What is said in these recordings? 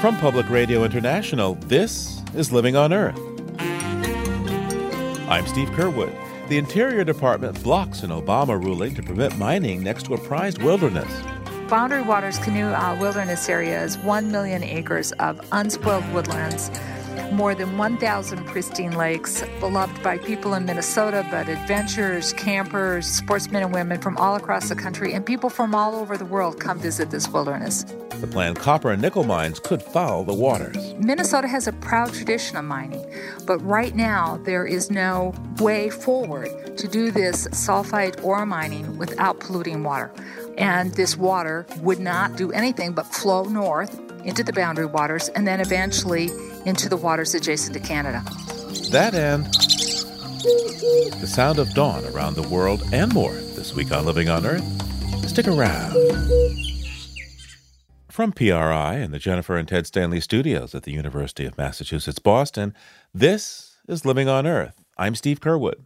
From Public Radio International, this is Living on Earth. I'm Steve Curwood. The Interior Department blocks an Obama ruling to permit mining next to a prized wilderness. Boundary Waters Canoe uh, Wilderness Area is 1 million acres of unspoiled woodlands more than 1,000 pristine lakes, beloved by people in Minnesota, but adventurers, campers, sportsmen and women from all across the country, and people from all over the world come visit this wilderness. The planned copper and nickel mines could foul the waters. Minnesota has a proud tradition of mining, but right now there is no way forward to do this sulfide ore mining without polluting water. And this water would not do anything but flow north into the boundary waters and then eventually into the waters adjacent to Canada. That and the sound of dawn around the world and more this week on Living on Earth. Stick around. From PRI and the Jennifer and Ted Stanley studios at the University of Massachusetts Boston, this is Living on Earth. I'm Steve Curwood.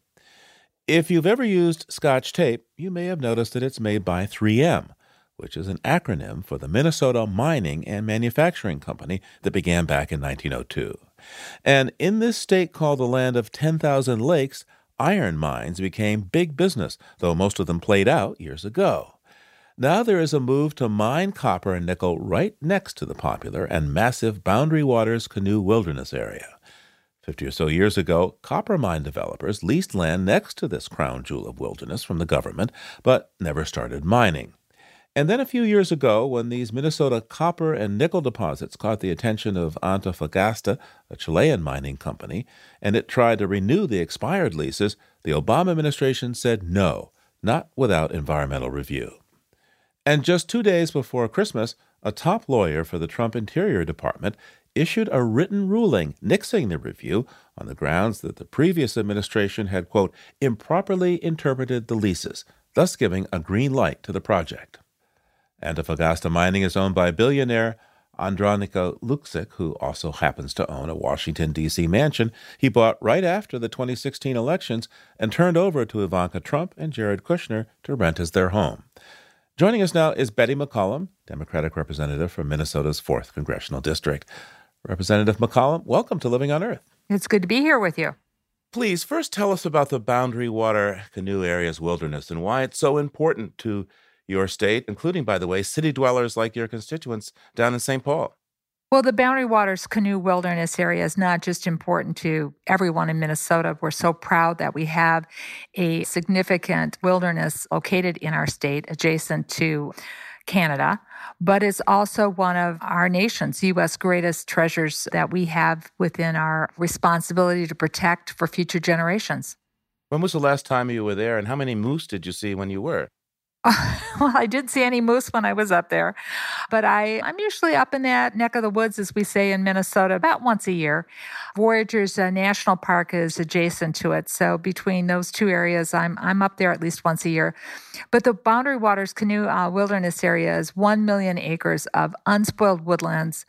If you've ever used Scotch tape, you may have noticed that it's made by 3M which is an acronym for the Minnesota Mining and Manufacturing Company that began back in 1902. And in this state called the land of 10,000 lakes, iron mines became big business, though most of them played out years ago. Now there is a move to mine copper and nickel right next to the popular and massive Boundary Waters Canoe Wilderness area. Fifty or so years ago, copper mine developers leased land next to this crown jewel of wilderness from the government, but never started mining. And then a few years ago, when these Minnesota copper and nickel deposits caught the attention of Antofagasta, a Chilean mining company, and it tried to renew the expired leases, the Obama administration said no, not without environmental review. And just two days before Christmas, a top lawyer for the Trump Interior Department issued a written ruling nixing the review on the grounds that the previous administration had, quote, improperly interpreted the leases, thus giving a green light to the project. Antofagasta Mining is owned by billionaire Andronico Luksic, who also happens to own a Washington, D.C. mansion he bought right after the 2016 elections and turned over to Ivanka Trump and Jared Kushner to rent as their home. Joining us now is Betty McCollum, Democratic representative from Minnesota's 4th Congressional District. Representative McCollum, welcome to Living on Earth. It's good to be here with you. Please first tell us about the Boundary Water Canoe Area's wilderness and why it's so important to your state, including, by the way, city dwellers like your constituents down in St. Paul. Well, the Boundary Waters Canoe Wilderness Area is not just important to everyone in Minnesota. We're so proud that we have a significant wilderness located in our state adjacent to Canada, but it's also one of our nation's U.S. greatest treasures that we have within our responsibility to protect for future generations. When was the last time you were there, and how many moose did you see when you were? well, I didn't see any moose when I was up there, but I, I'm usually up in that neck of the woods, as we say in Minnesota, about once a year. Voyageurs uh, National Park is adjacent to it, so between those two areas, I'm I'm up there at least once a year. But the Boundary Waters Canoe uh, Wilderness Area is one million acres of unspoiled woodlands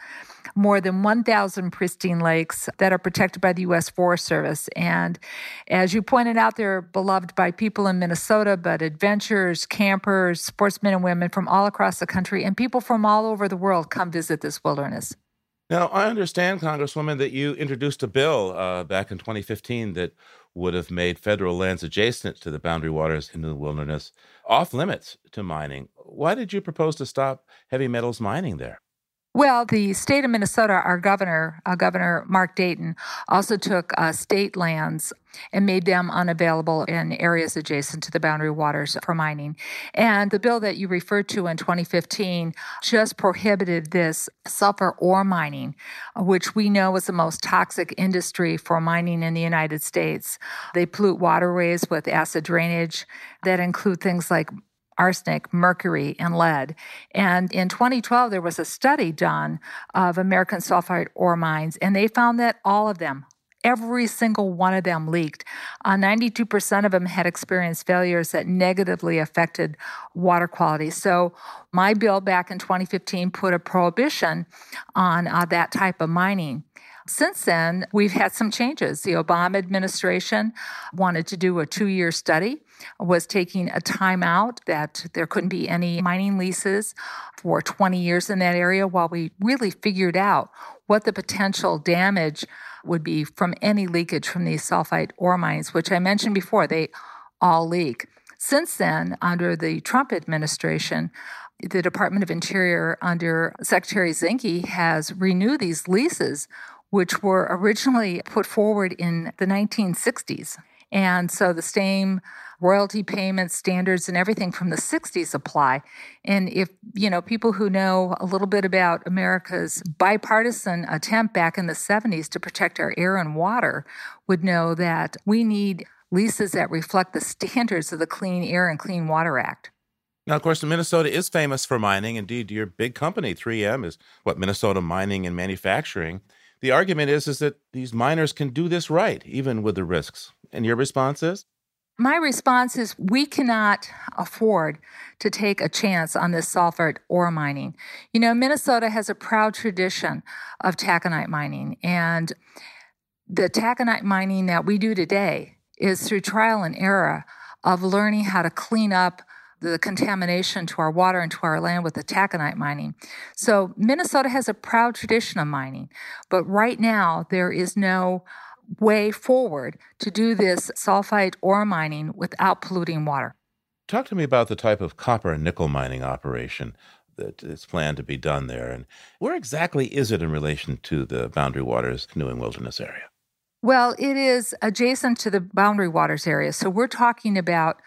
more than 1,000 pristine lakes that are protected by the U.S. Forest Service. And as you pointed out, they're beloved by people in Minnesota, but adventurers, campers, sportsmen and women from all across the country, and people from all over the world come visit this wilderness. Now, I understand, Congresswoman, that you introduced a bill uh, back in 2015 that would have made federal lands adjacent to the boundary waters in the wilderness off limits to mining. Why did you propose to stop heavy metals mining there? Well, the state of Minnesota, our governor, uh, Governor Mark Dayton, also took uh, state lands and made them unavailable in areas adjacent to the boundary waters for mining. And the bill that you referred to in 2015 just prohibited this sulfur ore mining, which we know is the most toxic industry for mining in the United States. They pollute waterways with acid drainage that include things like arsenic, mercury, and lead. And in 2012, there was a study done of American sulfide ore mines, and they found that all of them, every single one of them leaked. Uh, 92% of them had experienced failures that negatively affected water quality. So, my bill back in 2015 put a prohibition on uh, that type of mining. Since then, we've had some changes. The Obama administration wanted to do a two year study was taking a timeout that there couldn't be any mining leases for 20 years in that area while we really figured out what the potential damage would be from any leakage from these sulfide ore mines, which I mentioned before, they all leak. Since then, under the Trump administration, the Department of Interior under Secretary Zinke has renewed these leases, which were originally put forward in the 1960s. And so the same royalty payments, standards, and everything from the 60s apply. And if, you know, people who know a little bit about America's bipartisan attempt back in the 70s to protect our air and water would know that we need leases that reflect the standards of the Clean Air and Clean Water Act. Now, of course, Minnesota is famous for mining. Indeed, your big company, 3M, is what Minnesota Mining and Manufacturing. The argument is, is that these miners can do this right, even with the risks. And your response is? My response is we cannot afford to take a chance on this sulfide ore mining. You know, Minnesota has a proud tradition of taconite mining, and the taconite mining that we do today is through trial and error of learning how to clean up the contamination to our water and to our land with the taconite mining. So Minnesota has a proud tradition of mining, but right now there is no way forward to do this sulfide ore mining without polluting water. Talk to me about the type of copper and nickel mining operation that is planned to be done there, and where exactly is it in relation to the Boundary Waters Canoeing Wilderness area? Well, it is adjacent to the Boundary Waters area. So we're talking about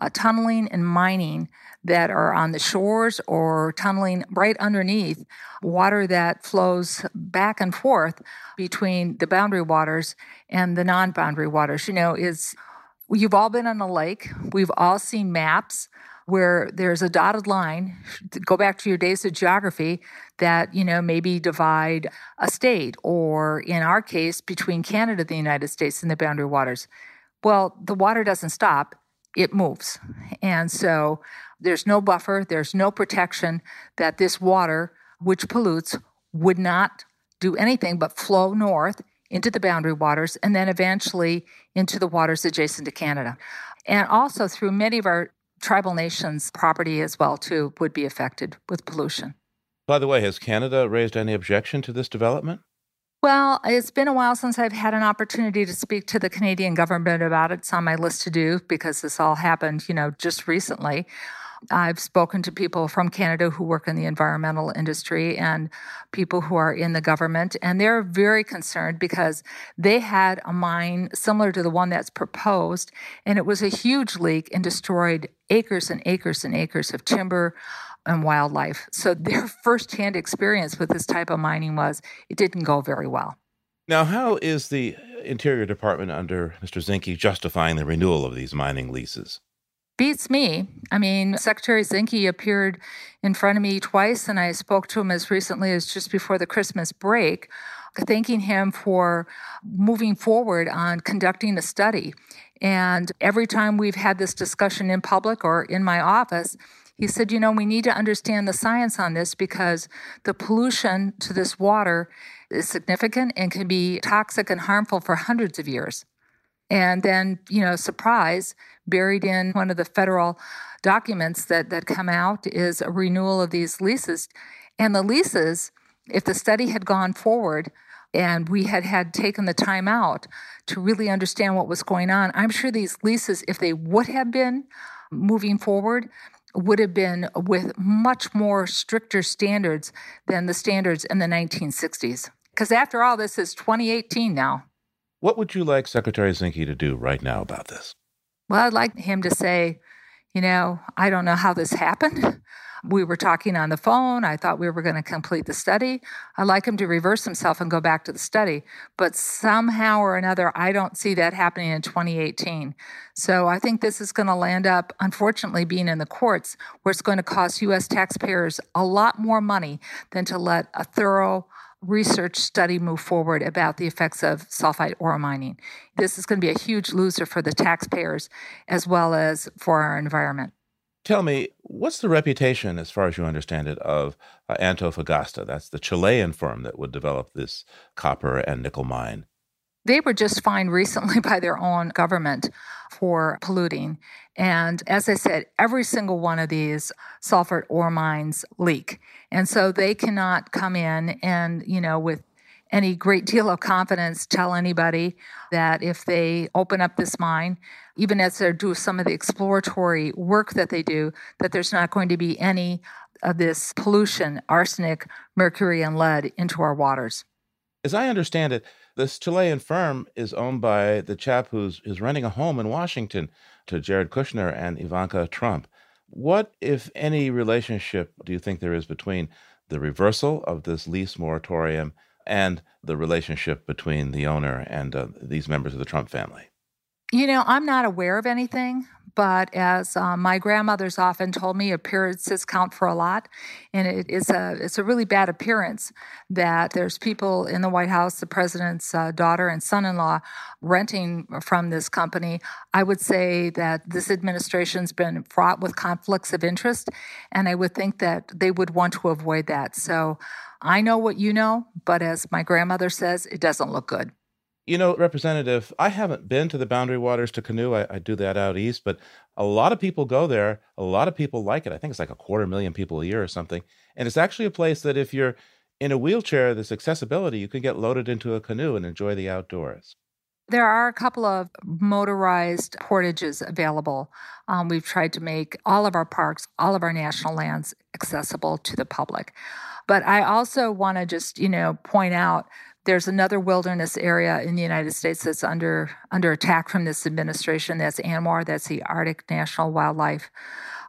uh, tunneling and mining that are on the shores or tunneling right underneath water that flows back and forth between the boundary waters and the non-boundary waters. You know, is you've all been on a lake. We've all seen maps where there's a dotted line go back to your days of geography that you know maybe divide a state or in our case between canada the united states and the boundary waters well the water doesn't stop it moves. And so there's no buffer, there's no protection that this water, which pollutes, would not do anything but flow north into the boundary waters and then eventually into the waters adjacent to Canada. And also through many of our tribal nations' property as well too would be affected with pollution. By the way, has Canada raised any objection to this development? Well, it's been a while since I've had an opportunity to speak to the Canadian government about it. It's on my list to do because this all happened, you know, just recently. I've spoken to people from Canada who work in the environmental industry and people who are in the government, and they're very concerned because they had a mine similar to the one that's proposed, and it was a huge leak and destroyed acres and acres and acres of timber and wildlife. So their firsthand experience with this type of mining was it didn't go very well. Now, how is the Interior Department under Mr. Zinke justifying the renewal of these mining leases? Beats me. I mean, Secretary Zinke appeared in front of me twice, and I spoke to him as recently as just before the Christmas break, thanking him for moving forward on conducting a study. And every time we've had this discussion in public or in my office, he said, you know, we need to understand the science on this because the pollution to this water is significant and can be toxic and harmful for hundreds of years. And then, you know, surprise, buried in one of the federal documents that, that come out is a renewal of these leases. And the leases, if the study had gone forward and we had had taken the time out to really understand what was going on, I'm sure these leases, if they would have been moving forward, would have been with much more stricter standards than the standards in the 1960s. Because after all, this is 2018 now. What would you like Secretary Zinke to do right now about this? Well, I'd like him to say, you know, I don't know how this happened. We were talking on the phone. I thought we were going to complete the study. I'd like him to reverse himself and go back to the study. But somehow or another, I don't see that happening in 2018. So I think this is going to land up, unfortunately, being in the courts where it's going to cost U.S. taxpayers a lot more money than to let a thorough research study move forward about the effects of sulfide ore mining. This is going to be a huge loser for the taxpayers as well as for our environment. Tell me, what's the reputation, as far as you understand it, of uh, Antofagasta? That's the Chilean firm that would develop this copper and nickel mine. They were just fined recently by their own government for polluting. And as I said, every single one of these sulfur ore mines leak. And so they cannot come in and, you know, with any great deal of confidence tell anybody that if they open up this mine, even as they do some of the exploratory work that they do, that there's not going to be any of this pollution, arsenic, mercury, and lead into our waters. As I understand it, this Chilean firm is owned by the chap who's, is renting a home in Washington to Jared Kushner and Ivanka Trump. What, if any, relationship do you think there is between the reversal of this lease moratorium and the relationship between the owner and uh, these members of the Trump family? You know, I'm not aware of anything, but as um, my grandmother's often told me, appearances count for a lot, and it is a it's a really bad appearance that there's people in the White House, the president's uh, daughter and son-in-law, renting from this company. I would say that this administration's been fraught with conflicts of interest, and I would think that they would want to avoid that. So. I know what you know, but as my grandmother says, it doesn't look good. You know, Representative, I haven't been to the Boundary Waters to canoe. I, I, do that out east, but a lot of people go there. A lot of people like it. I think it's like a quarter million people a year or something. And it's actually a place that if you're in a wheelchair, this accessibility, you can get loaded into a canoe and enjoy the outdoors. There are a couple of motorized portages available. Um, we've tried to make all of our parks, all of our national lands accessible to the public. But I also want to just, you know, point out there's another wilderness area in the United States that's under under attack from this administration. That's ANWR. That's the Arctic National Wildlife.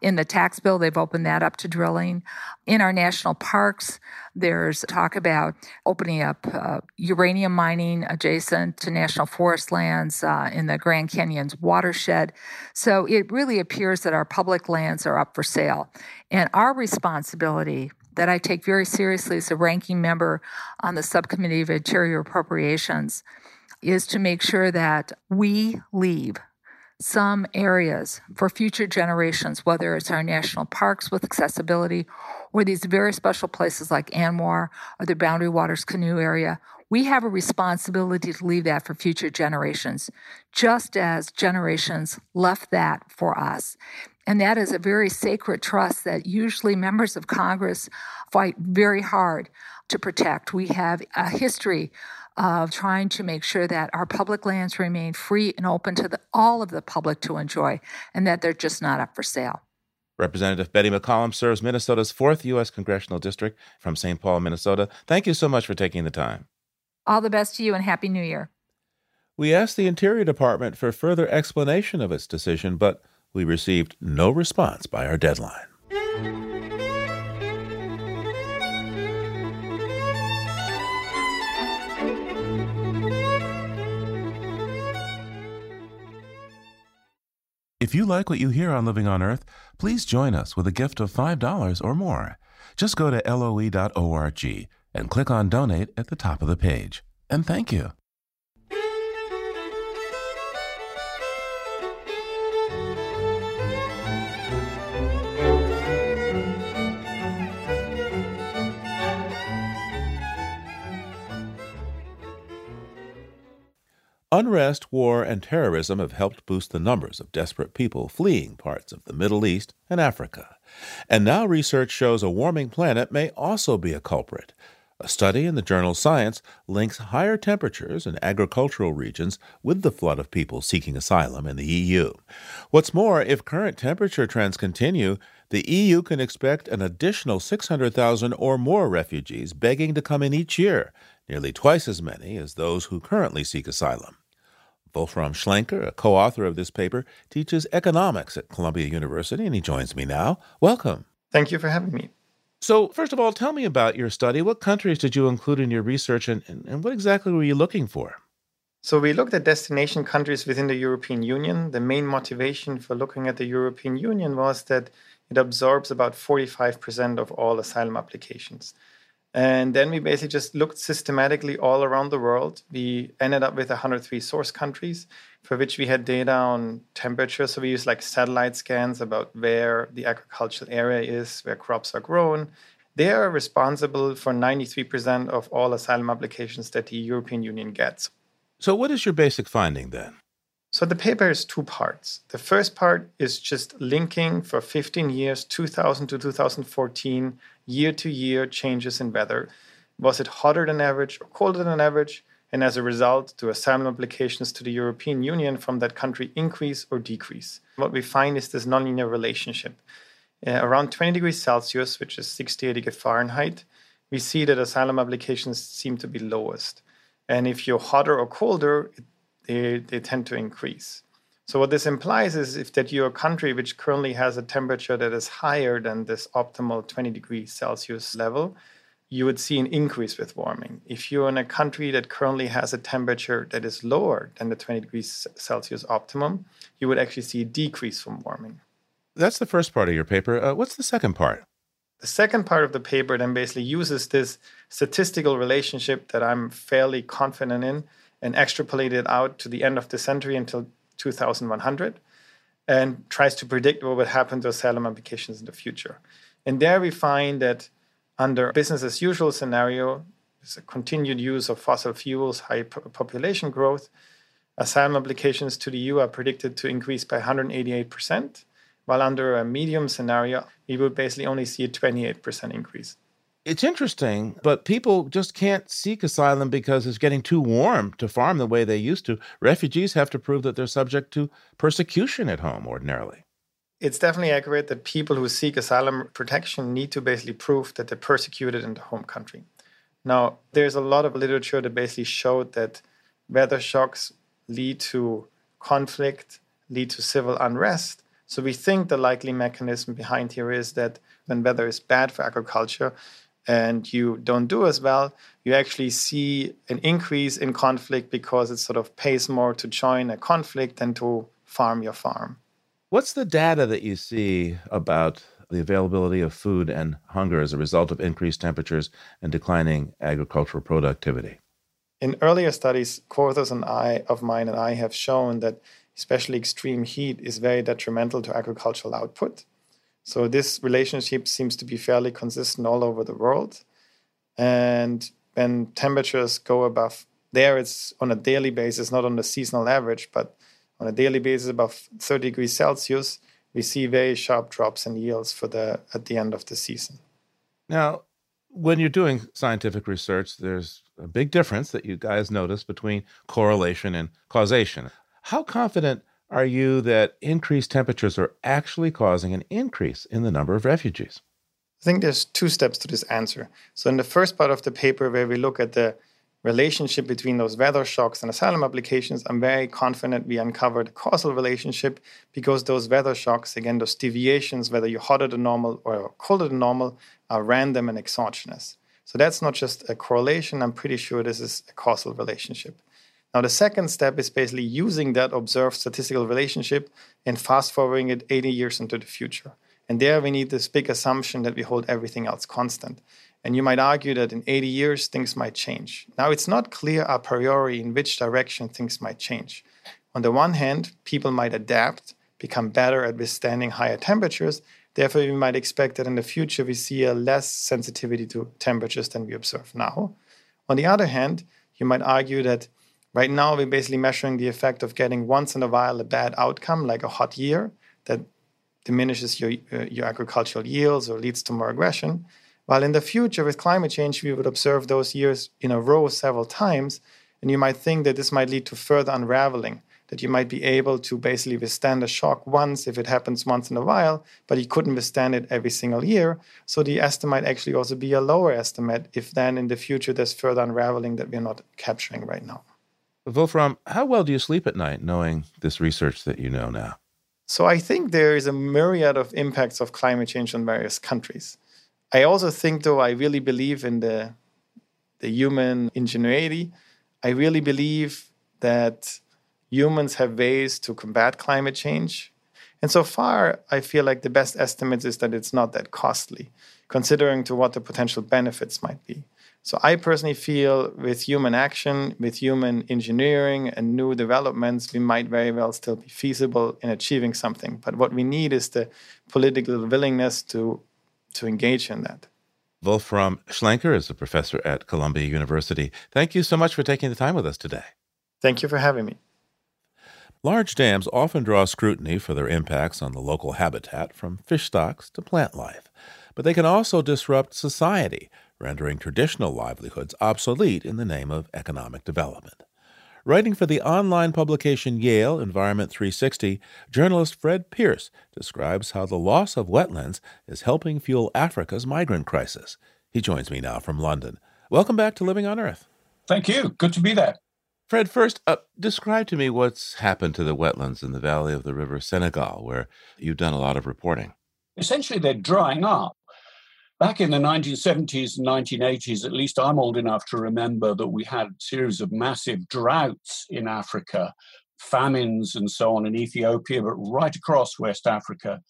In the tax bill, they've opened that up to drilling. In our national parks, there's talk about opening up uh, uranium mining adjacent to national forest lands uh, in the Grand Canyon's watershed. So it really appears that our public lands are up for sale. And our responsibility that I take very seriously as a ranking member on the Subcommittee of Interior Appropriations is to make sure that we leave some areas for future generations, whether it's our national parks with accessibility or these very special places like ANWR or the Boundary Waters Canoe Area. We have a responsibility to leave that for future generations, just as generations left that for us. And that is a very sacred trust that usually members of Congress fight very hard to protect. We have a history of trying to make sure that our public lands remain free and open to the, all of the public to enjoy and that they're just not up for sale. Representative Betty McCollum serves Minnesota's 4th U.S. Congressional District from St. Paul, Minnesota. Thank you so much for taking the time. All the best to you and Happy New Year. We asked the Interior Department for further explanation of its decision, but we received no response by our deadline. If you like what you hear on Living on Earth, please join us with a gift of $5 or more. Just go to loe.org and click on Donate at the top of the page. And thank you. Unrest, war, and terrorism have helped boost the numbers of desperate people fleeing parts of the Middle East and Africa. And now research shows a warming planet may also be a culprit. A study in the journal Science links higher temperatures in agricultural regions with the flood of people seeking asylum in the EU. What's more, if current temperature trends continue, the EU can expect an additional 600,000 or more refugees begging to come in each year, nearly twice as many as those who currently seek asylum. Wolfram Schlenker, a co author of this paper, teaches economics at Columbia University, and he joins me now. Welcome. Thank you for having me. So, first of all, tell me about your study. What countries did you include in your research, and, and, and what exactly were you looking for? So, we looked at destination countries within the European Union. The main motivation for looking at the European Union was that it absorbs about 45% of all asylum applications. And then we basically just looked systematically all around the world. We ended up with 103 source countries for which we had data on temperature. So we used like satellite scans about where the agricultural area is, where crops are grown. They are responsible for 93% of all asylum applications that the European Union gets. So, what is your basic finding then? So, the paper is two parts. The first part is just linking for 15 years, 2000 to 2014, year to year changes in weather. Was it hotter than average or colder than average? And as a result, do asylum applications to the European Union from that country increase or decrease? What we find is this nonlinear relationship. Uh, around 20 degrees Celsius, which is 68 degrees Fahrenheit, we see that asylum applications seem to be lowest. And if you're hotter or colder, they, they tend to increase. So what this implies is if that you're a country which currently has a temperature that is higher than this optimal 20 degrees Celsius level, you would see an increase with warming. If you're in a country that currently has a temperature that is lower than the 20 degrees Celsius optimum, you would actually see a decrease from warming. That's the first part of your paper. Uh, what's the second part? The second part of the paper then basically uses this statistical relationship that I'm fairly confident in and extrapolate it out to the end of the century until 2100 and tries to predict what would happen to asylum applications in the future. And there we find that under business as usual scenario, there's a continued use of fossil fuels, high population growth, asylum applications to the EU are predicted to increase by 188%, while under a medium scenario, we would basically only see a 28% increase. It's interesting, but people just can't seek asylum because it's getting too warm to farm the way they used to. Refugees have to prove that they're subject to persecution at home ordinarily. It's definitely accurate that people who seek asylum protection need to basically prove that they're persecuted in the home country. Now, there's a lot of literature that basically showed that weather shocks lead to conflict, lead to civil unrest, so we think the likely mechanism behind here is that when weather is bad for agriculture and you don't do as well, you actually see an increase in conflict because it sort of pays more to join a conflict than to farm your farm. What's the data that you see about the availability of food and hunger as a result of increased temperatures and declining agricultural productivity? In earlier studies, co-authors and I of mine and I have shown that especially extreme heat, is very detrimental to agricultural output. So this relationship seems to be fairly consistent all over the world. And when temperatures go above there, it's on a daily basis, not on the seasonal average, but on a daily basis above 30 degrees Celsius, we see very sharp drops in yields for the at the end of the season. Now, when you're doing scientific research, there's a big difference that you guys notice between correlation and causation. How confident are you that increased temperatures are actually causing an increase in the number of refugees? I think there's two steps to this answer. So, in the first part of the paper, where we look at the relationship between those weather shocks and asylum applications, I'm very confident we uncovered a causal relationship because those weather shocks, again, those deviations, whether you're hotter than normal or colder than normal, are random and exogenous. So that's not just a correlation, I'm pretty sure this is a causal relationship. Now, the second step is basically using that observed statistical relationship and fast forwarding it 80 years into the future. And there we need this big assumption that we hold everything else constant. And you might argue that in 80 years, things might change. Now, it's not clear a priori in which direction things might change. On the one hand, people might adapt, become better at withstanding higher temperatures. Therefore, we might expect that in the future we see a less sensitivity to temperatures than we observe now. On the other hand, you might argue that Right now, we're basically measuring the effect of getting once in a while a bad outcome, like a hot year that diminishes your, uh, your agricultural yields or leads to more aggression. While in the future, with climate change, we would observe those years in a row several times, and you might think that this might lead to further unraveling, that you might be able to basically withstand a shock once if it happens once in a while, but you couldn't withstand it every single year. So the estimate actually also be a lower estimate if then in the future there's further unraveling that we're not capturing right now. Wolfram, how well do you sleep at night knowing this research that you know now? So I think there is a myriad of impacts of climate change on various countries. I also think, though, I really believe in the, the human ingenuity. I really believe that humans have ways to combat climate change. And so far, I feel like the best estimate is that it's not that costly, considering to what the potential benefits might be. So I personally feel with human action, with human engineering and new developments, we might very well still be feasible in achieving something. But what we need is the political willingness to, to engage in that. Wolfram Schlenker is a professor at Columbia University. Thank you so much for taking the time with us today. Thank you for having me. Large dams often draw scrutiny for their impacts on the local habitat, from fish stocks to plant life. But they can also disrupt society, rendering traditional livelihoods obsolete in the name of economic development. Writing for the online publication Yale Environment 360, journalist Fred Pearce describes how the loss of wetlands is helping fuel Africa's migrant crisis. He joins me now from London. Welcome back to Living on Earth. Thank you. Good to be there. Fred, first, uh, describe to me what's happened to the wetlands in the valley of the River Senegal, where you've done a lot of reporting. Essentially, they're drying up. Back in the 1970s and 1980s, at least I'm old enough to remember that we had a series of massive droughts in Africa, famines and so on in Ethiopia, but right across West Africa.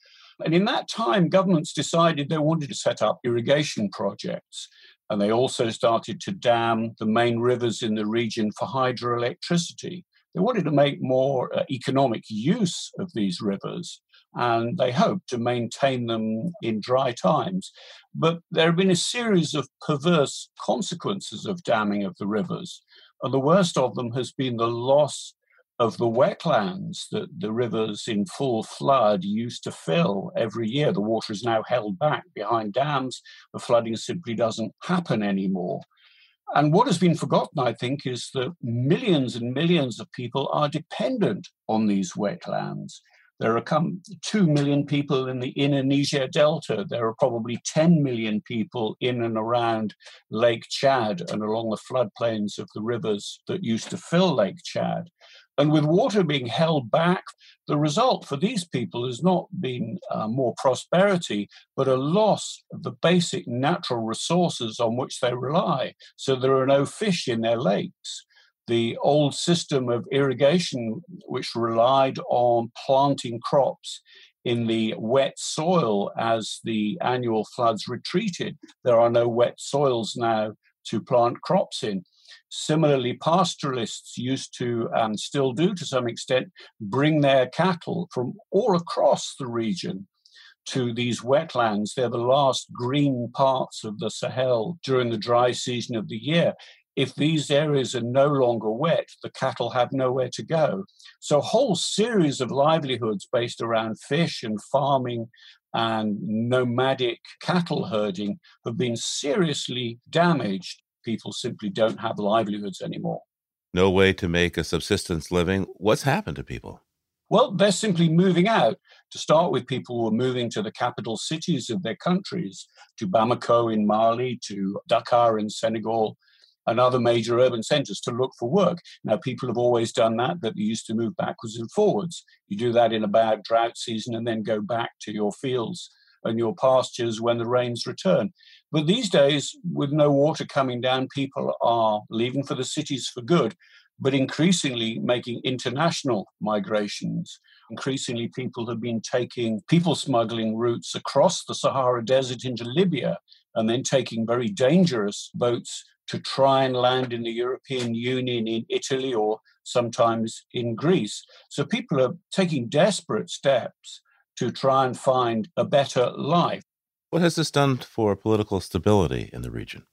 And in that time, governments decided they wanted to set up irrigation projects. And they also started to dam the main rivers in the region for hydroelectricity. They wanted to make more uh, economic use of these rivers and they hope to maintain them in dry times. But there have been a series of perverse consequences of damming of the rivers. And the worst of them has been the loss of the wetlands that the rivers in full flood used to fill every year. The water is now held back behind dams. The flooding simply doesn't happen anymore. And what has been forgotten, I think, is that millions and millions of people are dependent on these wetlands. There are come 2 million people in the Inner Niger Delta. There are probably 10 million people in and around Lake Chad and along the floodplains of the rivers that used to fill Lake Chad. And with water being held back, the result for these people has not been uh, more prosperity, but a loss of the basic natural resources on which they rely. So there are no fish in their lakes the old system of irrigation, which relied on planting crops in the wet soil as the annual floods retreated. There are no wet soils now to plant crops in. Similarly, pastoralists used to, and still do to some extent, bring their cattle from all across the region to these wetlands. They're the last green parts of the Sahel during the dry season of the year if these areas are no longer wet, the cattle have nowhere to go. So, a whole series of livelihoods based around fish and farming and nomadic cattle herding have been seriously damaged. People simply don't have livelihoods anymore. No way to make a subsistence living. What's happened to people? Well, they're simply moving out. To start with, people were moving to the capital cities of their countries, to Bamako in Mali, to Dakar in Senegal, and other major urban centres to look for work. Now, people have always done that, that they used to move backwards and forwards. You do that in a bad drought season and then go back to your fields and your pastures when the rains return. But these days, with no water coming down, people are leaving for the cities for good, but increasingly making international migrations. Increasingly, people have been taking people smuggling routes across the Sahara Desert into Libya and then taking very dangerous boats to try and land in the European Union in Italy or sometimes in Greece. So people are taking desperate steps to try and find a better life. What has this done for political stability in the region?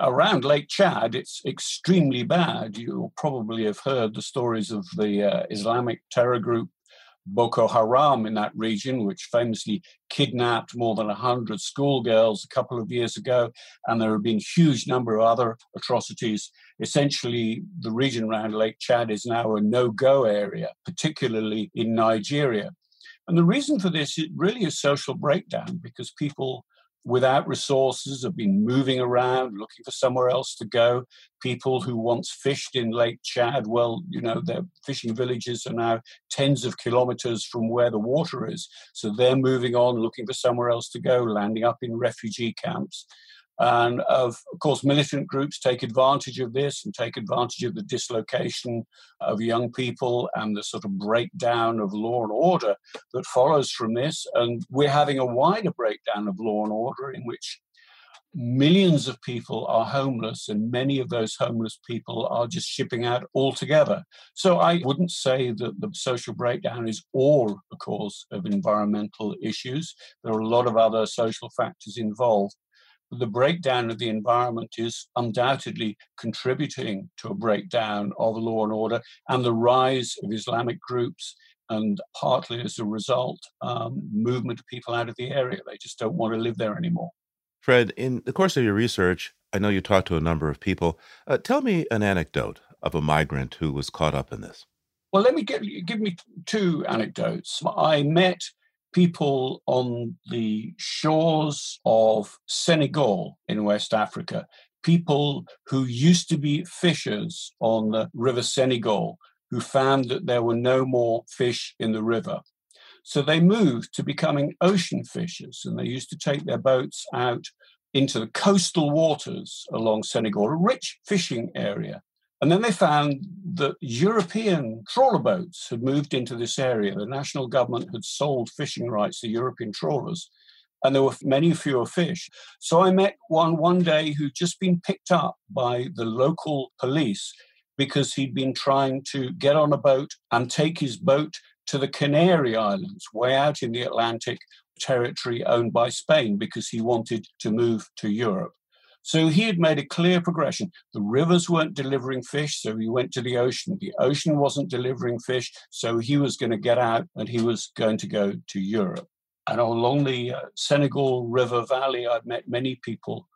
Around Lake Chad, it's extremely bad. You'll probably have heard the stories of the uh, Islamic terror group Boko Haram in that region, which famously kidnapped more than 100 schoolgirls a couple of years ago. And there have been huge number of other atrocities. Essentially, the region around Lake Chad is now a no go area, particularly in Nigeria. And the reason for this is really a social breakdown because people without resources have been moving around looking for somewhere else to go. People who once fished in lake chad well you know their fishing villages are now tens of kilometers from where the water is. So they're moving on looking for somewhere else to go landing up in refugee camps and of course, militant groups take advantage of this and take advantage of the dislocation of young people and the sort of breakdown of law and order that follows from this. And we're having a wider breakdown of law and order in which millions of people are homeless, and many of those homeless people are just shipping out altogether. So I wouldn't say that the social breakdown is all cause of environmental issues. There are a lot of other social factors involved. The breakdown of the environment is undoubtedly contributing to a breakdown of law and order and the rise of Islamic groups and partly as a result, um, movement of people out of the area. They just don't want to live there anymore. Fred, in the course of your research, I know you talked to a number of people. Uh, tell me an anecdote of a migrant who was caught up in this. Well, let me give, give me two anecdotes. I met people on the shores of Senegal in West Africa, people who used to be fishers on the River Senegal, who found that there were no more fish in the river. So they moved to becoming ocean fishers, and they used to take their boats out into the coastal waters along Senegal, a rich fishing area. And then they found that European trawler boats had moved into this area. The national government had sold fishing rights to European trawlers, and there were many fewer fish. So I met one one day who'd just been picked up by the local police because he'd been trying to get on a boat and take his boat to the Canary Islands, way out in the Atlantic territory owned by Spain, because he wanted to move to Europe. So he had made a clear progression. The rivers weren't delivering fish, so he went to the ocean. The ocean wasn't delivering fish, so he was going to get out and he was going to go to Europe. And along the uh, Senegal River Valley, I've met many people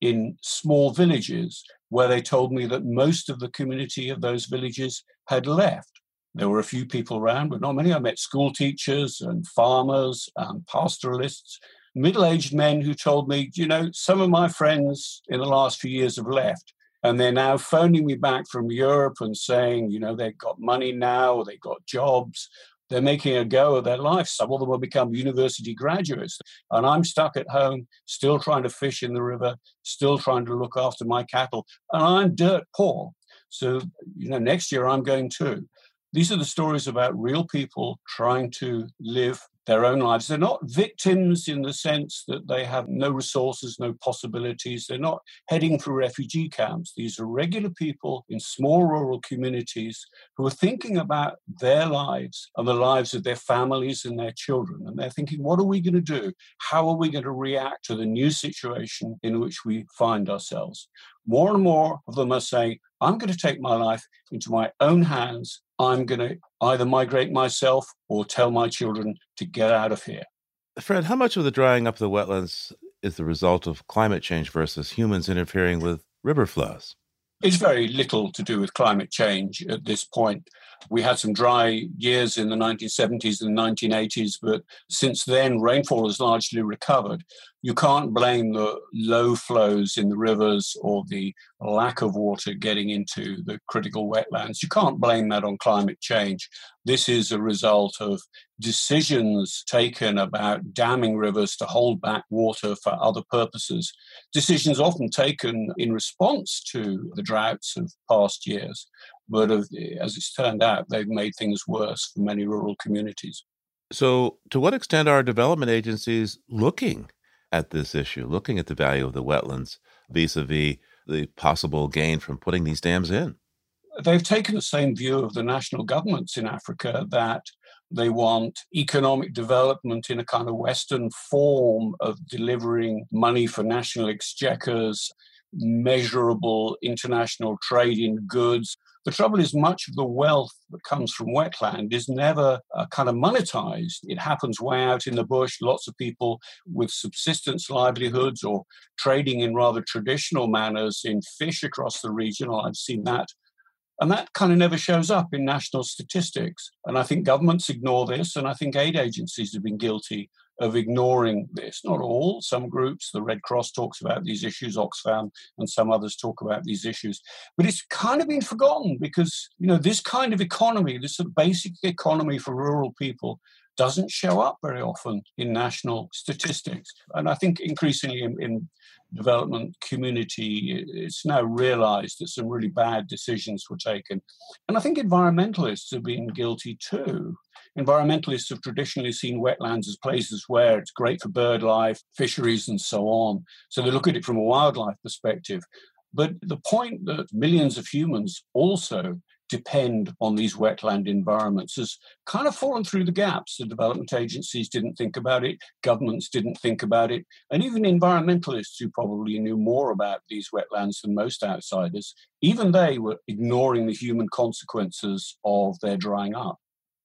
in small villages where they told me that most of the community of those villages had left. There were a few people around, but not many. I met school teachers and farmers and pastoralists, middle aged men who told me, you know, some of my friends in the last few years have left. And they're now phoning me back from Europe and saying, you know, they've got money now, they've got jobs, they're making a go of their life. Some of them will become university graduates. And I'm stuck at home, still trying to fish in the river, still trying to look after my cattle. And I'm dirt poor. So, you know, next year I'm going too. These are the stories about real people trying to live their own lives. They're not victims in the sense that they have no resources, no possibilities. They're not heading for refugee camps. These are regular people in small rural communities who are thinking about their lives and the lives of their families and their children. And they're thinking, what are we going to do? How are we going to react to the new situation in which we find ourselves? More and more of them are saying, I'm going to take my life into my own hands. I'm going to either migrate myself or tell my children to get out of here. Fred, how much of the drying up of the wetlands is the result of climate change versus humans interfering with river flows? It's very little to do with climate change at this point. We had some dry years in the 1970s and 1980s, but since then, rainfall has largely recovered you can't blame the low flows in the rivers or the lack of water getting into the critical wetlands. You can't blame that on climate change. This is a result of decisions taken about damming rivers to hold back water for other purposes. Decisions often taken in response to the droughts of past years, but as it's turned out, they've made things worse for many rural communities. So, to what extent are development agencies looking at this issue, looking at the value of the wetlands vis a vis the possible gain from putting these dams in? They've taken the same view of the national governments in Africa that they want economic development in a kind of Western form of delivering money for national exchequers, measurable international trade in goods, the trouble is, much of the wealth that comes from wetland is never uh, kind of monetized. It happens way out in the bush. Lots of people with subsistence livelihoods or trading in rather traditional manners in fish across the region. I've seen that. And that kind of never shows up in national statistics. And I think governments ignore this, and I think aid agencies have been guilty of ignoring this. Not hmm. all, some groups, the Red Cross talks about these issues, Oxfam and some others talk about these issues. But it's kind of been forgotten because, you know, this kind of economy, this sort of basic economy for rural people, doesn't show up very often in national statistics. And I think increasingly in, in development community, it's now realized that some really bad decisions were taken. And I think environmentalists have been guilty too. Environmentalists have traditionally seen wetlands as places where it's great for bird life, fisheries, and so on. So they look at it from a wildlife perspective. But the point that millions of humans also depend on these wetland environments has kind of fallen through the gaps. The development agencies didn't think about it, governments didn't think about it, and even environmentalists who probably knew more about these wetlands than most outsiders, even they were ignoring the human consequences of their drying up.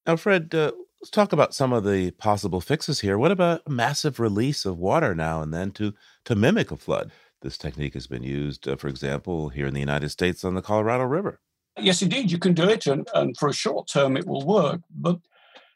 Now, Fred, uh, let's talk about some of the possible fixes here. What about a massive release of water now and then to, to mimic a flood? This technique has been used, uh, for example, here in the United States on the Colorado River. Yes, indeed, you can do it, and, and for a short term it will work. But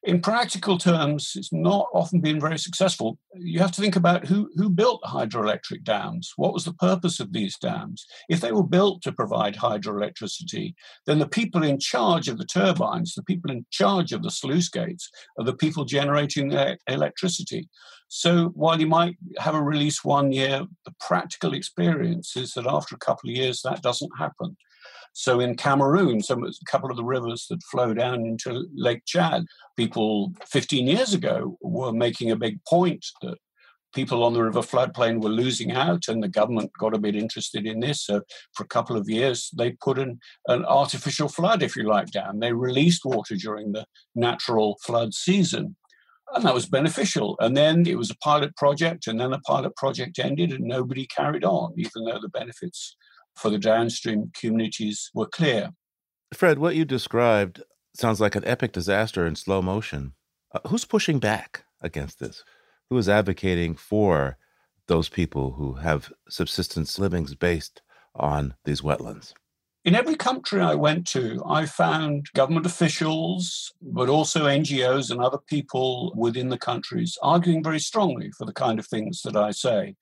in practical terms, it's not often been very successful. You have to think about who, who built the hydroelectric dams. What was the purpose of these dams? If they were built to provide hydroelectricity, then the people in charge of the turbines, the people in charge of the sluice gates, are the people generating the electricity. So while you might have a release one year, the practical experience is that after a couple of years, that doesn't happen. So in Cameroon, some a couple of the rivers that flow down into Lake Chad, people 15 years ago were making a big point that people on the river floodplain were losing out, and the government got a bit interested in this. So for a couple of years, they put an, an artificial flood, if you like, down. They released water during the natural flood season. And that was beneficial. And then it was a pilot project, and then the pilot project ended, and nobody carried on, even though the benefits for the downstream communities were clear. Fred, what you described sounds like an epic disaster in slow motion. Uh, who's pushing back against this? Who is advocating for those people who have subsistence livings based on these wetlands? In every country I went to, I found government officials, but also NGOs and other people within the countries arguing very strongly for the kind of things that I say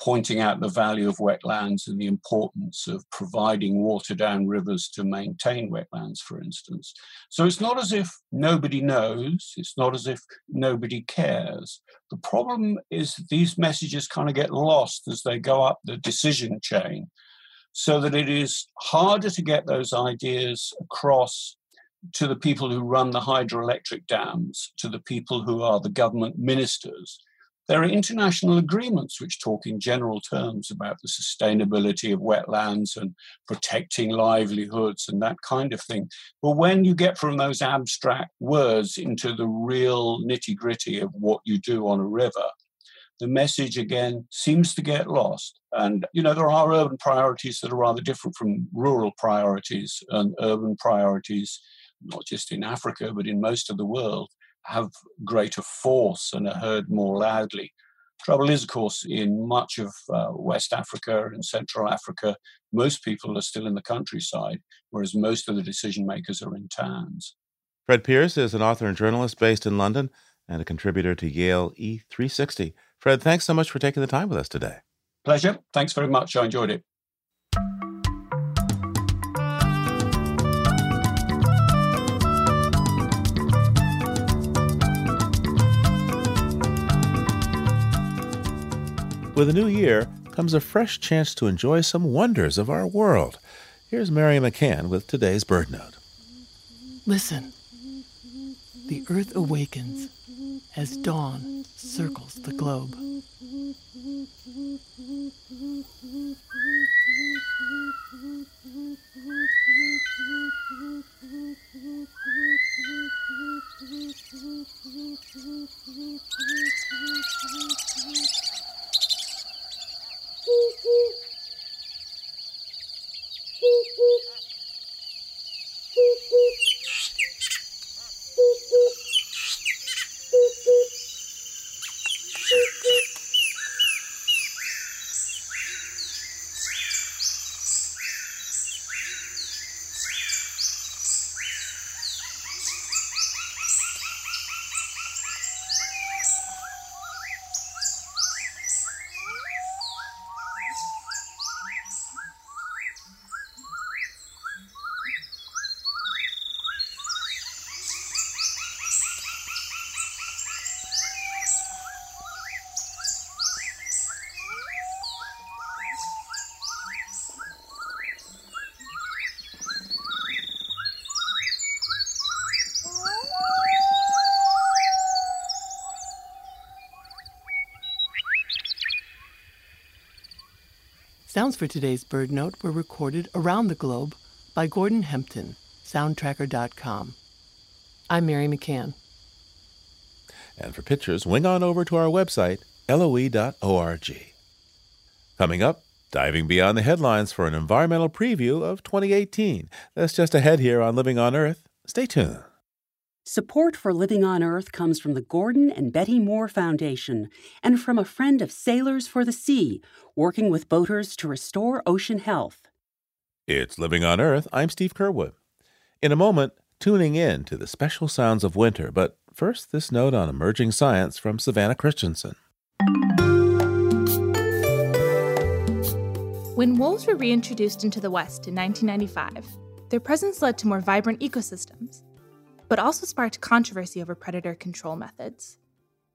pointing out the value of wetlands and the importance of providing water down rivers to maintain wetlands, for instance. So it's not as if nobody knows, it's not as if nobody cares. The problem is these messages kind of get lost as they go up the decision chain, so that it is harder to get those ideas across to the people who run the hydroelectric dams, to the people who are the government ministers there are international agreements which talk in general terms about the sustainability of wetlands and protecting livelihoods and that kind of thing. But when you get from those abstract words into the real nitty gritty of what you do on a river, the message again seems to get lost. And, you know, there are urban priorities that are rather different from rural priorities and urban priorities, not just in Africa, but in most of the world have greater force and are heard more loudly. Trouble is, of course, in much of uh, West Africa and Central Africa, most people are still in the countryside, whereas most of the decision makers are in towns. Fred Pearce is an author and journalist based in London and a contributor to Yale E360. Fred, thanks so much for taking the time with us today. Pleasure. Thanks very much. I enjoyed it. With a new year comes a fresh chance to enjoy some wonders of our world. Here's Mary McCann with today's Bird Note. Listen. The earth awakens as dawn circles the globe. Sounds for today's bird note were recorded around the globe by Gordon Hempton, soundtracker.com. I'm Mary McCann. And for pictures, wing on over to our website, loe.org. Coming up, diving beyond the headlines for an environmental preview of 2018. That's just ahead here on Living on Earth. Stay tuned. Support for Living on Earth comes from the Gordon and Betty Moore Foundation and from a friend of Sailors for the Sea, working with boaters to restore ocean health. It's Living on Earth. I'm Steve Curwood. In a moment, tuning in to the special sounds of winter, but first, this note on emerging science from Savannah Christensen. When wolves were reintroduced into the West in 1995, their presence led to more vibrant ecosystems, but also sparked controversy over predator control methods.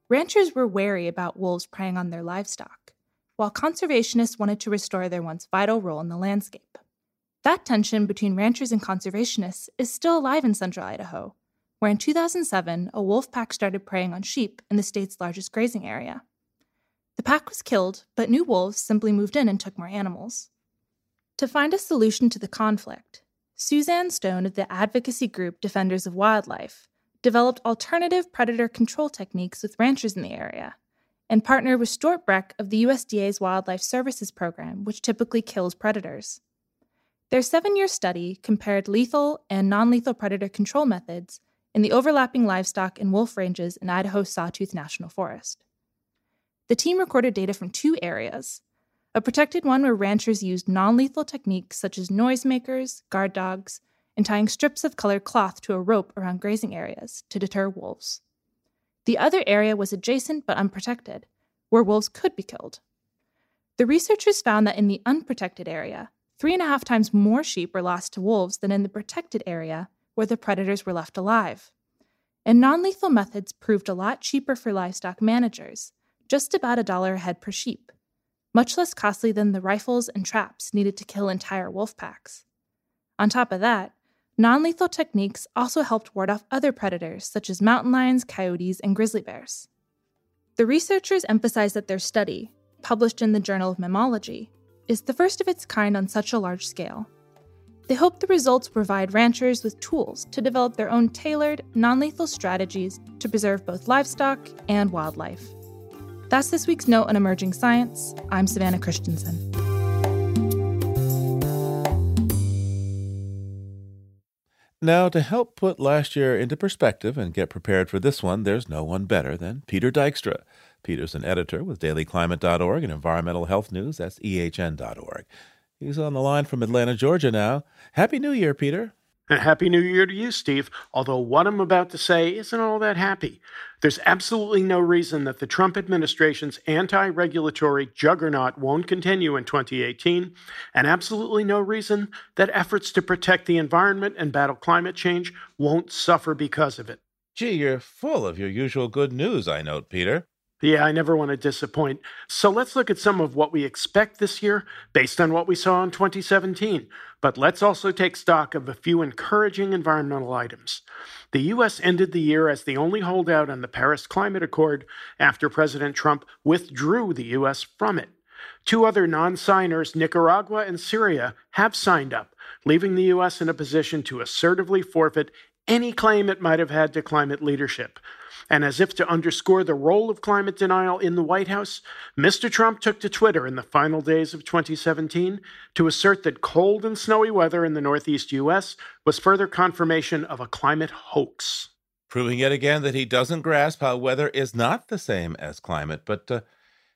Ranchers were wary about wolves preying on their livestock, while conservationists wanted to restore their once vital role in the landscape. That tension between ranchers and conservationists is still alive in central Idaho, where in 2007 a wolf pack started preying on sheep in the state's largest grazing area. The pack was killed, but new wolves simply moved in and took more animals. To find a solution to the conflict, Suzanne Stone of the advocacy group Defenders of Wildlife developed alternative predator control techniques with ranchers in the area and partnered with Stewart Breck of the USDA's Wildlife Services Program, which typically kills predators. Their seven year study compared lethal and non lethal predator control methods in the overlapping livestock and wolf ranges in Idaho's Sawtooth National Forest. The team recorded data from two areas a protected one where ranchers used non lethal techniques such as noisemakers, guard dogs, and tying strips of colored cloth to a rope around grazing areas to deter wolves. The other area was adjacent but unprotected, where wolves could be killed. The researchers found that in the unprotected area, Three and a half times more sheep were lost to wolves than in the protected area where the predators were left alive. And non lethal methods proved a lot cheaper for livestock managers, just about a dollar a head per sheep, much less costly than the rifles and traps needed to kill entire wolf packs. On top of that, non lethal techniques also helped ward off other predators such as mountain lions, coyotes, and grizzly bears. The researchers emphasized that their study, published in the Journal of Mammalogy, is the first of its kind on such a large scale. They hope the results provide ranchers with tools to develop their own tailored, non lethal strategies to preserve both livestock and wildlife. That's this week's Note on Emerging Science. I'm Savannah Christensen. Now, to help put last year into perspective and get prepared for this one, there's no one better than Peter Dykstra. Peter's an editor with dailyclimate.org and environmental health news. That's ehn.org. He's on the line from Atlanta, Georgia now. Happy New Year, Peter. Happy New Year to you, Steve. Although what I'm about to say isn't all that happy. There's absolutely no reason that the Trump administration's anti regulatory juggernaut won't continue in 2018, and absolutely no reason that efforts to protect the environment and battle climate change won't suffer because of it. Gee, you're full of your usual good news, I note, Peter. Yeah, I never want to disappoint. So let's look at some of what we expect this year based on what we saw in 2017. But let's also take stock of a few encouraging environmental items. The U.S. ended the year as the only holdout on the Paris Climate Accord after President Trump withdrew the U.S. from it. Two other non signers, Nicaragua and Syria, have signed up, leaving the U.S. in a position to assertively forfeit any claim it might have had to climate leadership. And as if to underscore the role of climate denial in the White House, Mr. Trump took to Twitter in the final days of 2017 to assert that cold and snowy weather in the Northeast U.S. was further confirmation of a climate hoax. Proving yet again that he doesn't grasp how weather is not the same as climate. But, uh,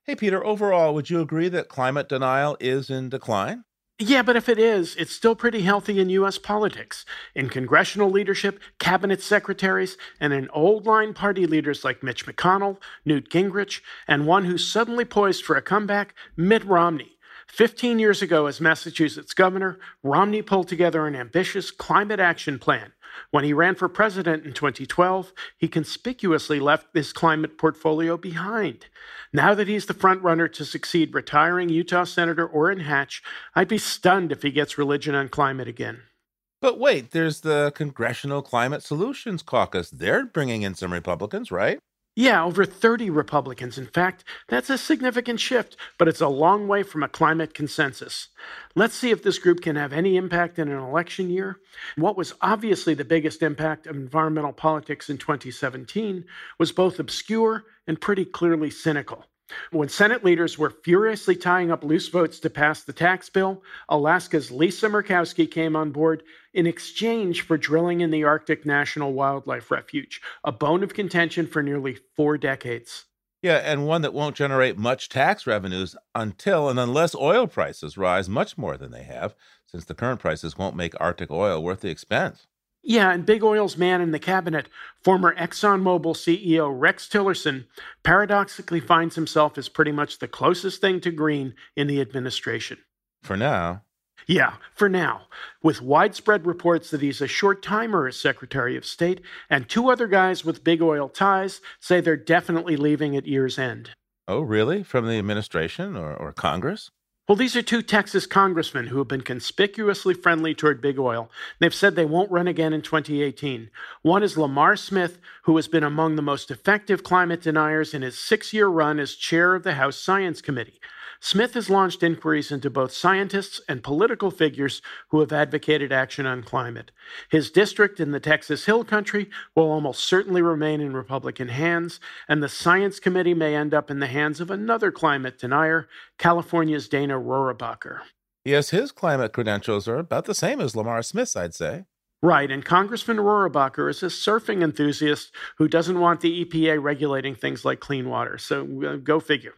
hey, Peter, overall, would you agree that climate denial is in decline? Yeah, but if it is, it's still pretty healthy in U.S. politics, in congressional leadership, cabinet secretaries, and in old line party leaders like Mitch McConnell, Newt Gingrich, and one who's suddenly poised for a comeback, Mitt Romney. 15 years ago, as Massachusetts governor, Romney pulled together an ambitious climate action plan when he ran for president in 2012, he conspicuously left this climate portfolio behind. Now that he's the frontrunner to succeed retiring Utah Senator Orrin Hatch, I'd be stunned if he gets religion on climate again. But wait, there's the Congressional Climate Solutions Caucus. They're bringing in some Republicans, right? Yeah, over 30 Republicans. In fact, that's a significant shift, but it's a long way from a climate consensus. Let's see if this group can have any impact in an election year. What was obviously the biggest impact of environmental politics in 2017 was both obscure and pretty clearly cynical. When Senate leaders were furiously tying up loose votes to pass the tax bill, Alaska's Lisa Murkowski came on board in exchange for drilling in the Arctic National Wildlife Refuge, a bone of contention for nearly four decades. Yeah, and one that won't generate much tax revenues until and unless oil prices rise much more than they have, since the current prices won't make Arctic oil worth the expense. Yeah, and Big Oil's man in the cabinet, former ExxonMobil CEO Rex Tillerson, paradoxically finds himself as pretty much the closest thing to green in the administration. For now. Yeah, for now, with widespread reports that he's a short timer as Secretary of State, and two other guys with big oil ties say they're definitely leaving at year's end. Oh, really? From the administration or, or Congress? Well, these are two Texas congressmen who have been conspicuously friendly toward big oil. They've said they won't run again in 2018. One is Lamar Smith, who has been among the most effective climate deniers in his six year run as chair of the House Science Committee. Smith has launched inquiries into both scientists and political figures who have advocated action on climate. His district in the Texas Hill Country will almost certainly remain in Republican hands, and the Science Committee may end up in the hands of another climate denier, California's Dana Rohrabacher. Yes, his climate credentials are about the same as Lamar Smith's, I'd say. Right, and Congressman Rohrabacher is a surfing enthusiast who doesn't want the EPA regulating things like clean water. So uh, go figure.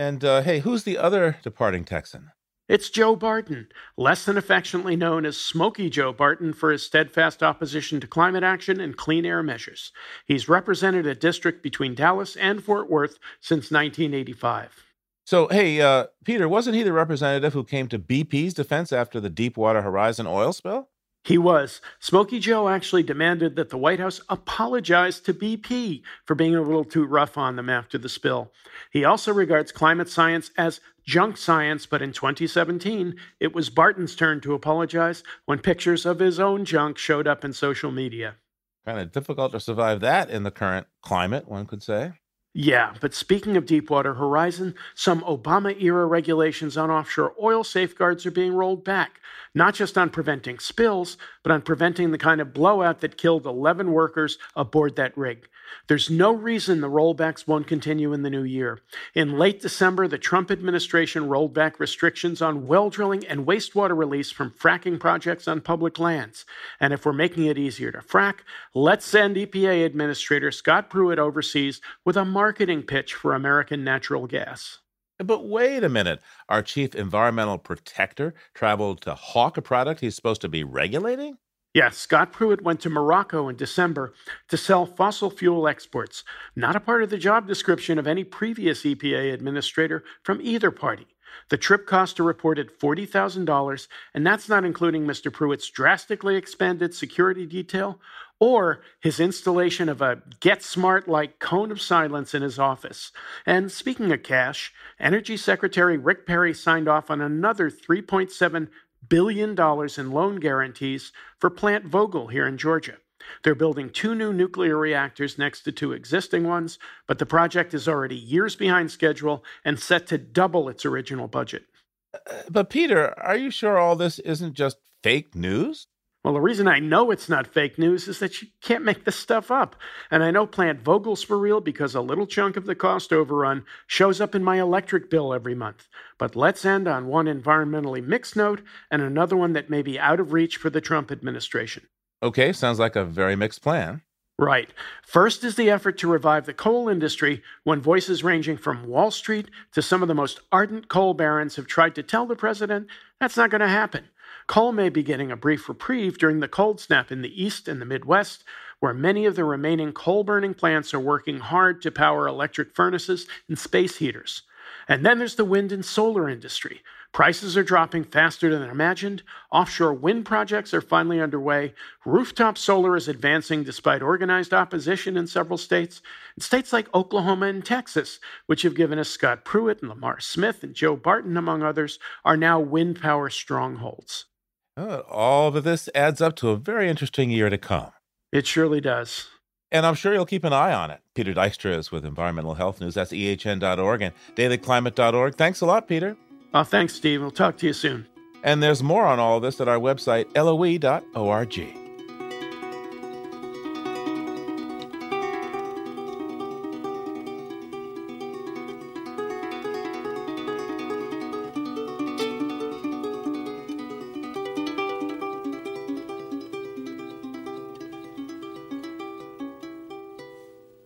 And uh, hey, who's the other departing Texan? It's Joe Barton, less than affectionately known as Smoky Joe Barton for his steadfast opposition to climate action and clean air measures. He's represented a district between Dallas and Fort Worth since 1985. So, hey, uh, Peter, wasn't he the representative who came to BP's defense after the Deepwater Horizon oil spill? He was. Smoky Joe actually demanded that the White House apologize to BP for being a little too rough on them after the spill. He also regards climate science as junk science, but in 2017, it was Barton's turn to apologize when pictures of his own junk showed up in social media. Kind of difficult to survive that in the current climate, one could say. Yeah, but speaking of Deepwater Horizon, some Obama era regulations on offshore oil safeguards are being rolled back, not just on preventing spills, but on preventing the kind of blowout that killed 11 workers aboard that rig. There's no reason the rollbacks won't continue in the new year. In late December, the Trump administration rolled back restrictions on well drilling and wastewater release from fracking projects on public lands. And if we're making it easier to frack, let's send EPA Administrator Scott Pruitt overseas with a marketing pitch for American natural gas. But wait a minute. Our chief environmental protector traveled to hawk a product he's supposed to be regulating? Yes, Scott Pruitt went to Morocco in December to sell fossil fuel exports, not a part of the job description of any previous EPA administrator from either party. The trip cost a reported $40,000, and that's not including Mr. Pruitt's drastically expanded security detail or his installation of a Get Smart like cone of silence in his office. And speaking of cash, Energy Secretary Rick Perry signed off on another 3.7 billion dollars in loan guarantees for Plant Vogtle here in Georgia. They're building two new nuclear reactors next to two existing ones, but the project is already years behind schedule and set to double its original budget. Uh, but, Peter, are you sure all this isn't just fake news? Well, the reason I know it's not fake news is that you can't make this stuff up. And I know Plant Vogtle's for real because a little chunk of the cost overrun shows up in my electric bill every month. But let's end on one environmentally mixed note and another one that may be out of reach for the Trump administration. Okay, sounds like a very mixed plan. Right. First is the effort to revive the coal industry when voices ranging from Wall Street to some of the most ardent coal barons have tried to tell the president that's not going to happen. Coal may be getting a brief reprieve during the cold snap in the East and the Midwest, where many of the remaining coal burning plants are working hard to power electric furnaces and space heaters. And then there's the wind and solar industry. Prices are dropping faster than imagined. Offshore wind projects are finally underway. Rooftop solar is advancing despite organized opposition in several states. And states like Oklahoma and Texas, which have given us Scott Pruitt and Lamar Smith and Joe Barton, among others, are now wind power strongholds. All of this adds up to a very interesting year to come. It surely does. And I'm sure you'll keep an eye on it. Peter Dykstra is with Environmental Health News. That's ehn.org and dailyclimate.org. Thanks a lot, Peter. Oh, thanks, Steve. We'll talk to you soon. And there's more on all of this at our website, loe.org.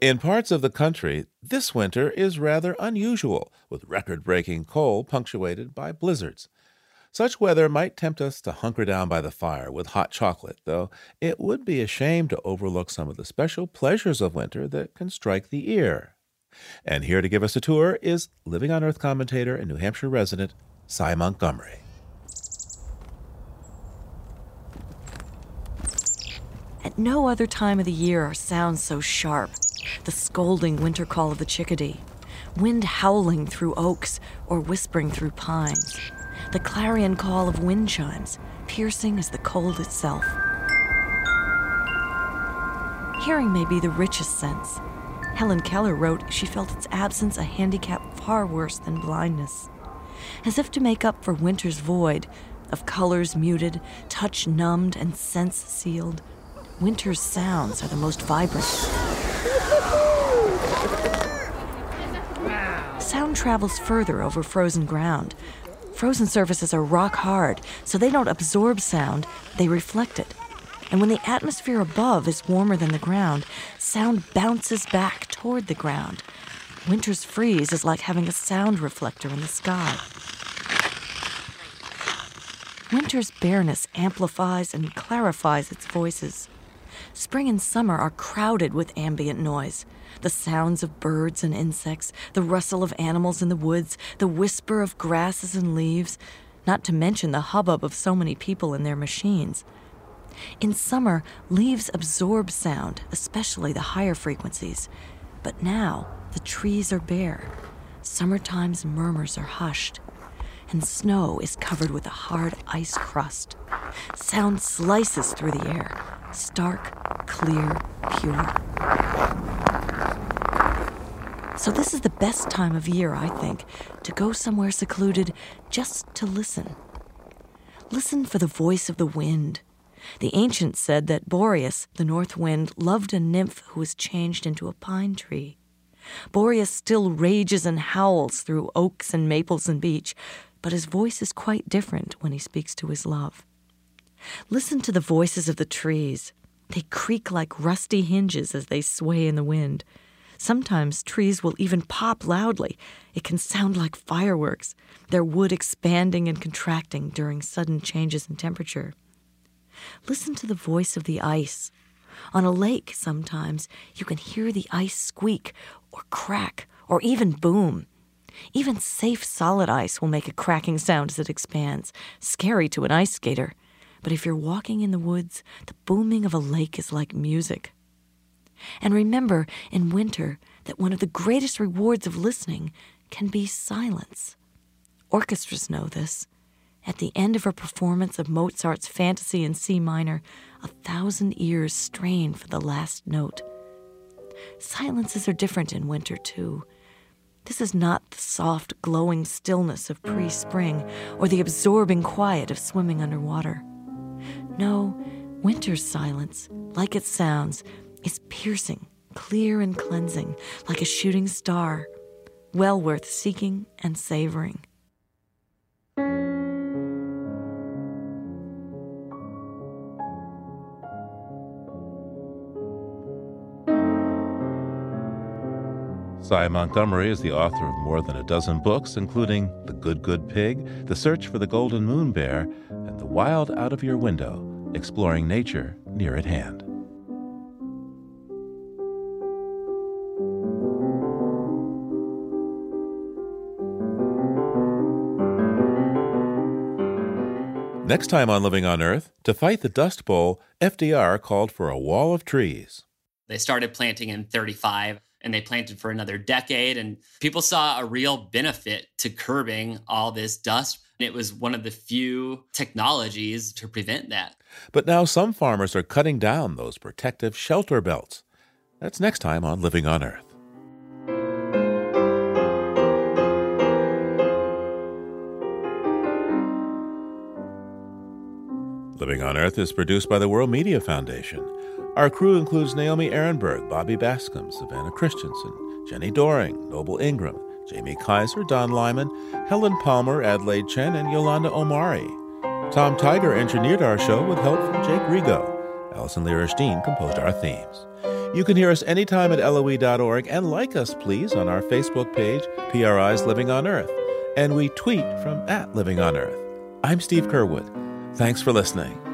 In parts of the country, this winter is rather unusual, with record breaking cold punctuated by blizzards. Such weather might tempt us to hunker down by the fire with hot chocolate, though it would be a shame to overlook some of the special pleasures of winter that can strike the ear. And here to give us a tour is Living on Earth commentator and New Hampshire resident Sy Montgomery. At no other time of the year are sounds so sharp the scolding winter call of the chickadee, wind howling through oaks or whispering through pines, the clarion call of wind chimes, piercing as the cold itself. Hearing may be the richest sense. Helen Keller wrote she felt its absence a handicap far worse than blindness. As if to make up for winter's void, of colors muted, touch numbed, and sense sealed, winter's sounds are the most vibrant. Sound travels further over frozen ground. Frozen surfaces are rock hard, so they don't absorb sound, they reflect it. And when the atmosphere above is warmer than the ground, sound bounces back toward the ground. Winter's freeze is like having a sound reflector in the sky. Winter's bareness amplifies and clarifies its voices. Spring and summer are crowded with ambient noise the sounds of birds and insects, the rustle of animals in the woods, the whisper of grasses and leaves, not to mention the hubbub of so many people and their machines. In summer, leaves absorb sound, especially the higher frequencies. But now, the trees are bare. Summertime's murmurs are hushed, and snow is covered with a hard ice crust. Sound slices through the air, stark, clear, pure. So, this is the best time of year, I think, to go somewhere secluded just to listen. Listen for the voice of the wind. The ancients said that Boreas, the north wind, loved a nymph who was changed into a pine tree. Boreas still rages and howls through oaks and maples and beech, but his voice is quite different when he speaks to his love. Listen to the voices of the trees. They creak like rusty hinges as they sway in the wind. Sometimes trees will even pop loudly. It can sound like fireworks, their wood expanding and contracting during sudden changes in temperature. Listen to the voice of the ice. On a lake, sometimes, you can hear the ice squeak or crack or even boom. Even safe solid ice will make a cracking sound as it expands, scary to an ice skater. But if you're walking in the woods, the booming of a lake is like music. And remember in winter that one of the greatest rewards of listening can be silence. Orchestras know this. At the end of a performance of Mozart's Fantasy in C minor, a thousand ears strain for the last note. Silences are different in winter, too. This is not the soft, glowing stillness of pre spring or the absorbing quiet of swimming underwater. No, winter's silence, like it sounds, is piercing, clear, and cleansing, like a shooting star, well worth seeking and savoring. Sy Montgomery is the author of more than a dozen books, including The Good Good Pig, The Search for the Golden Moon Bear, and The Wild Out of Your Window, exploring nature near at hand. Next time on Living on Earth, to fight the Dust Bowl, FDR called for a wall of trees. They started planting in 35 and they planted for another decade. And people saw a real benefit to curbing all this dust. It was one of the few technologies to prevent that. But now some farmers are cutting down those protective shelter belts. That's next time on Living on Earth. On Earth is produced by the World Media Foundation. Our crew includes Naomi Arenberg, Bobby Bascomb, Savannah Christensen, Jenni Doering, Noble Ingram, Jamie Kaiser, Don Lyman, Helen Palmer, Adelaide Chen, and Yolanda Omari. Tom Tiger engineered our show with help from Jake Rigo. Allison Lirish Dean composed our themes. You can hear us anytime at loe.org and like us, please, on our Facebook page, PRI's Living on Earth. And we tweet from at Living on Earth. I'm Steve Curwood. Thanks for listening.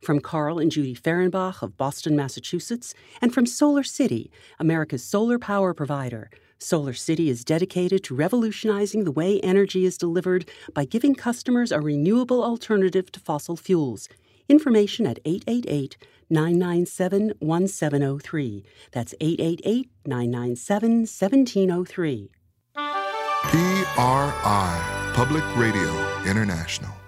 From Carl and Judy Fehrenbach of Boston, Massachusetts, and from Solar City, America's solar power provider. Solar City is dedicated to revolutionizing the way energy is delivered by giving customers a renewable alternative to fossil fuels. Information at 888 997 1703. That's 888 997 1703. PRI, Public Radio International.